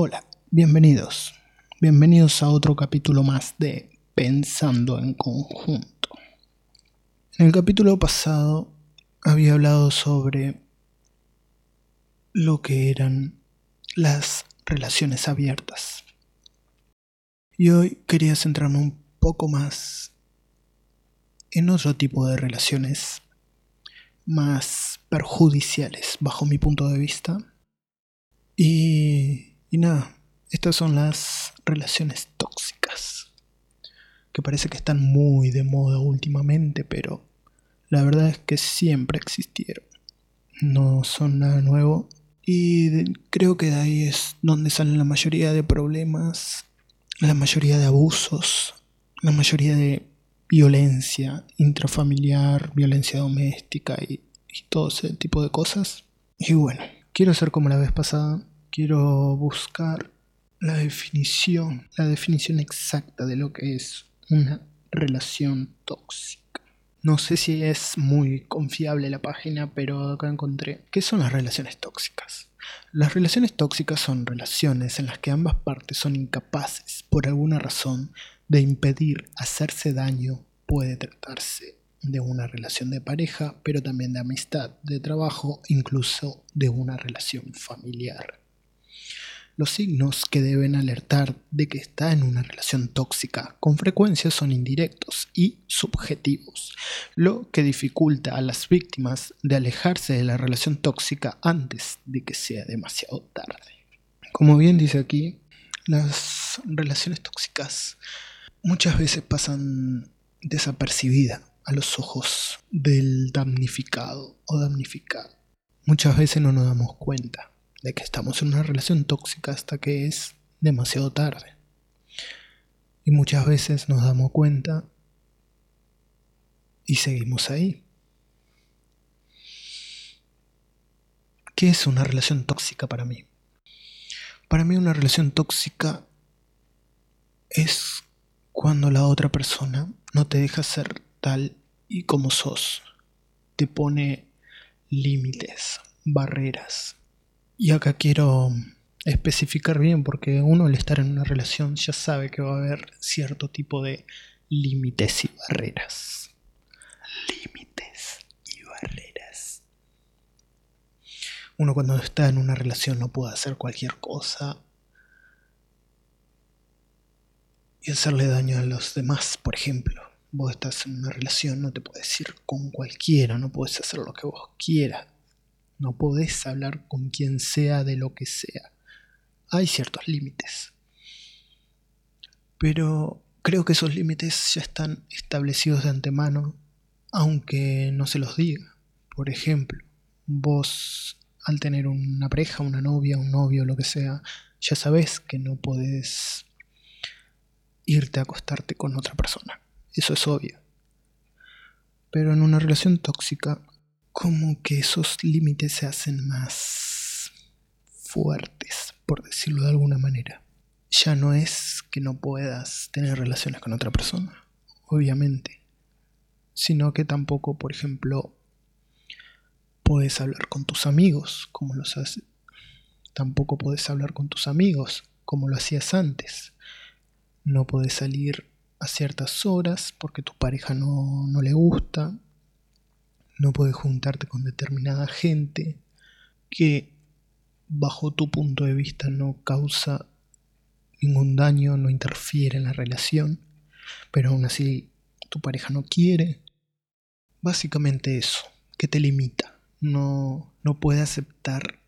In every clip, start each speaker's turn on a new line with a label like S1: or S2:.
S1: Hola, bienvenidos. Bienvenidos a otro capítulo más de Pensando en conjunto. En el capítulo pasado había hablado sobre lo que eran las relaciones abiertas. Y hoy quería centrarme un poco más en otro tipo de relaciones más perjudiciales bajo mi punto de vista. Y, y nada, estas son las relaciones tóxicas, que parece que están muy de moda últimamente, pero la verdad es que siempre existieron. No son nada nuevo y creo que de ahí es donde salen la mayoría de problemas, la mayoría de abusos, la mayoría de violencia intrafamiliar, violencia doméstica y, todo ese tipo de cosas. Y bueno, quiero hacer como la vez pasada, quiero buscar la definición, la definición exacta de lo que es una relación tóxica. No sé si es muy confiable la página, pero acá encontré. ¿Qué son las relaciones tóxicas? Las relaciones tóxicas son relaciones en las que ambas partes son incapaces, por alguna razón, de impedir hacerse daño puede tratarse de una relación de pareja, pero también de amistad, de trabajo, incluso de una relación familiar. Los signos que deben alertar de que está en una relación tóxica con frecuencia son indirectos y subjetivos, lo que dificulta a las víctimas de alejarse de la relación tóxica antes de que sea demasiado tarde. Como bien dice aquí, las relaciones tóxicas muchas veces pasan desapercibidas a los ojos del damnificado o damnificado. Muchas veces no nos damos cuenta de que estamos en una relación tóxica hasta que es demasiado tarde. Y muchas veces nos damos cuenta y seguimos ahí. ¿Qué es una relación tóxica para mí? Para mí una relación tóxica es cuando la otra persona no te deja ser tal y como sos. Te pone límites, barreras. Y acá quiero especificar bien porque uno al estar en una relación ya sabe que va a haber cierto tipo de límites y barreras. Límites y barreras. Uno cuando está en una relación no puede hacer cualquier cosa y hacerle daño a los demás, por ejemplo. Vos estás en una relación, no te puedes ir con cualquiera, no puedes hacer lo que vos quieras, no podés hablar con quien sea de lo que sea. Hay ciertos límites. Pero creo que esos límites ya están establecidos de antemano, aunque no se los diga. Por ejemplo, vos al tener una pareja, una novia, un novio, lo que sea, ya sabés que no podés irte a acostarte con otra persona. Eso es obvio. Pero en una relación tóxica, como que esos límites se hacen más fuertes, por decirlo de alguna manera. Ya no es que no puedas tener relaciones con otra persona, obviamente, sino que tampoco, por ejemplo, puedes hablar con tus amigos como los haces. Tampoco puedes hablar con tus amigos como lo hacías antes no puedes salir a ciertas horas porque tu pareja no, no le gusta, no puedes juntarte con determinada gente que bajo tu punto de vista no causa ningún daño, no interfiere en la relación, pero aún así tu pareja no quiere. Básicamente eso, que te limita, no, no puede aceptar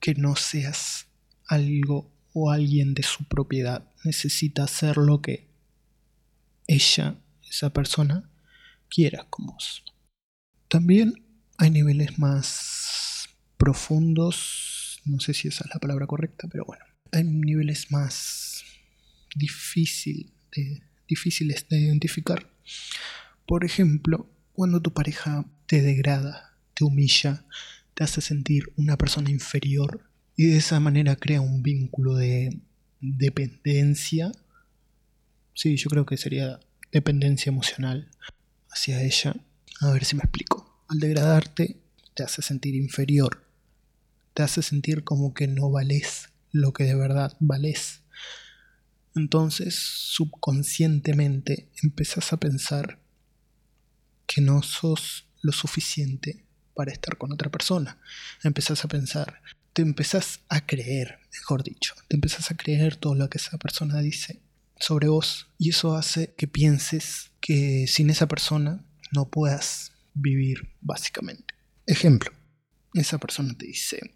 S1: que no seas algo o alguien de su propiedad necesita hacer lo que ella, esa persona, quiera con vos. También hay niveles más profundos, no sé si esa es la palabra correcta, pero bueno, hay niveles más difícil de, difíciles de identificar. Por ejemplo, cuando tu pareja te degrada, te humilla, te hace sentir una persona inferior y de esa manera crea un vínculo de dependencia. Sí, yo creo que sería dependencia emocional hacia ella. A ver si me explico. Al degradarte te hace sentir inferior. Te hace sentir como que no vales lo que de verdad vales. Entonces, subconscientemente empezás a pensar que no sos lo suficiente para estar con otra persona. Empezás a pensar, te empezás a creer, mejor dicho, te empezás a creer todo lo que esa persona dice sobre vos y eso hace que pienses que sin esa persona no puedas vivir básicamente. Ejemplo, esa persona te dice,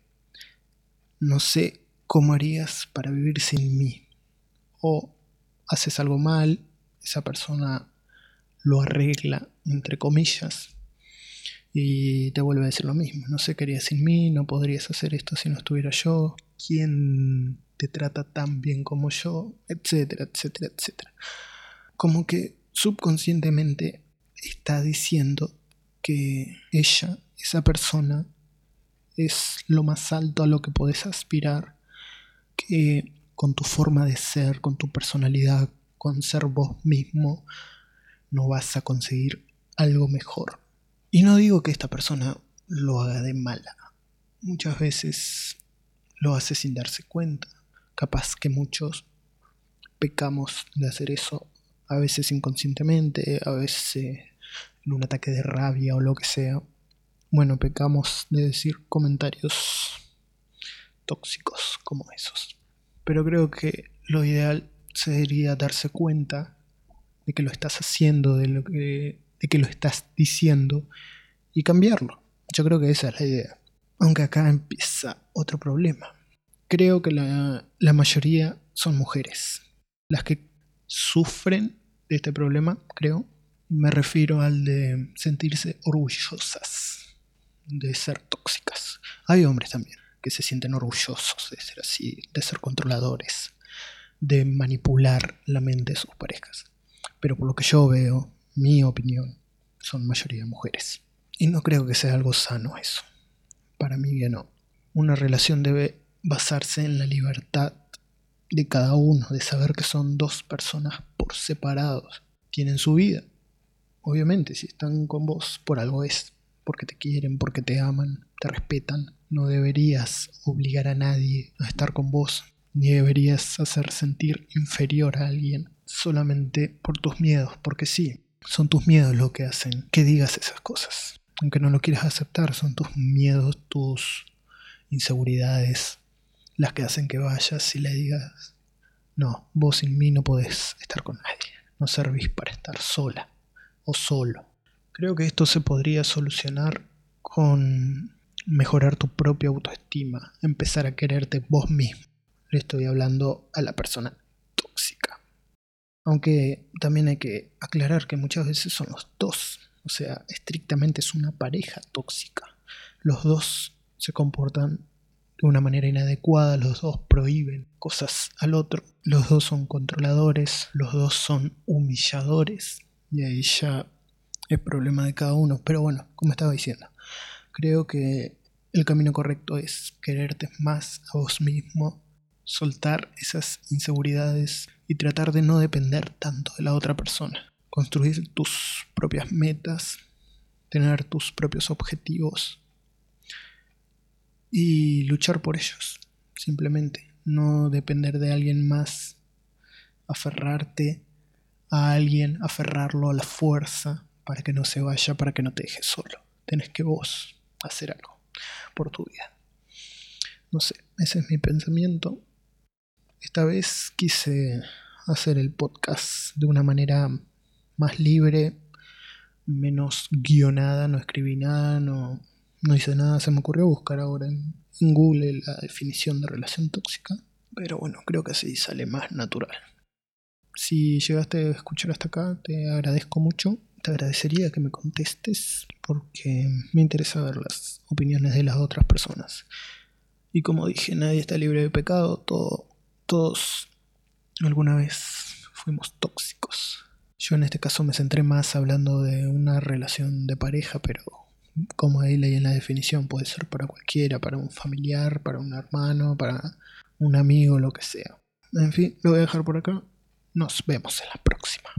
S1: no sé cómo harías para vivir sin mí. O haces algo mal, esa persona lo arregla, entre comillas, y te vuelve a decir lo mismo. No sé qué harías sin mí, no podrías hacer esto si no estuviera yo. ¿Quién te trata tan bien como yo? Etcétera, etcétera, etcétera. Como que subconscientemente está diciendo que ella, esa persona, es lo más alto a lo que podés aspirar, que con tu forma de ser, con tu personalidad, con ser vos mismo, no vas a conseguir algo mejor. Y no digo que esta persona lo haga de mala. Muchas veces lo hace sin darse cuenta. Capaz que muchos pecamos de hacer eso, a veces inconscientemente, a veces en un ataque de rabia o lo que sea. Bueno, pecamos de decir comentarios tóxicos como esos. Pero creo que lo ideal sería darse cuenta de que lo estás haciendo, de, lo que, de que lo estás diciendo y cambiarlo. Yo creo que esa es la idea. Aunque acá empieza otro problema. Creo que la, mayoría son mujeres. Las que sufren de este problema, creo. Me refiero al de sentirse orgullosas de ser tóxicas. Hay hombres también que se sienten orgullosos de ser así, de ser controladores, de manipular la mente de sus parejas. Pero por lo que yo veo, mi opinión, son mayoría mujeres. Y no creo que sea algo sano eso. Para mí que no. Una relación debe basarse en la libertad de cada uno, de saber que son dos personas por separados. Tienen su vida. Obviamente, si están con vos, por algo es. Porque te quieren, porque te aman, te respetan. No deberías obligar a nadie a estar con vos, ni deberías hacer sentir inferior a alguien solamente por tus miedos, porque sí, son tus miedos lo que hacen que digas esas cosas. Aunque no lo quieras aceptar, son tus miedos, tus inseguridades, las que hacen que vayas y le digas, no, vos sin mí no podés estar con nadie, no servís para estar sola o solo. Creo que esto se podría solucionar con mejorar tu propia autoestima, empezar a quererte vos mismo. Le estoy hablando a la persona tóxica. Aunque también hay que aclarar que muchas veces son los dos. O sea, estrictamente es una pareja tóxica. Los dos se comportan de una manera inadecuada, los dos prohíben cosas al otro, los dos son controladores, los dos son humilladores. Y ahí ya es problema de cada uno. Pero bueno, como estaba diciendo, creo que el camino correcto es quererte más a vos mismo, soltar esas inseguridades y tratar de no depender tanto de la otra persona. Construir tus propias metas, tener tus propios objetivos y luchar por ellos. Simplemente no depender de alguien más, aferrarte a alguien, aferrarlo a la fuerza para que no se vaya, para que no te deje solo. Tenés que vos hacer algo por tu vida. No sé, ese es mi pensamiento. Esta vez quise hacer el podcast de una manera más libre, menos guionada, no escribí nada, no, no hice nada, se me ocurrió buscar ahora en, Google la definición de relación tóxica, pero bueno, creo que así sale más natural. Si llegaste a escuchar hasta acá, te agradezco mucho te agradecería que me contestes porque me interesa ver las opiniones de las otras personas. Y como dije, nadie está libre de pecado, todos alguna vez fuimos tóxicos. Yo en este caso me centré más hablando de una relación de pareja, pero como ahí leí en la definición, puede ser para cualquiera, para un familiar, para un hermano, para un amigo, lo que sea. En fin, lo voy a dejar por acá. Nos vemos en la próxima.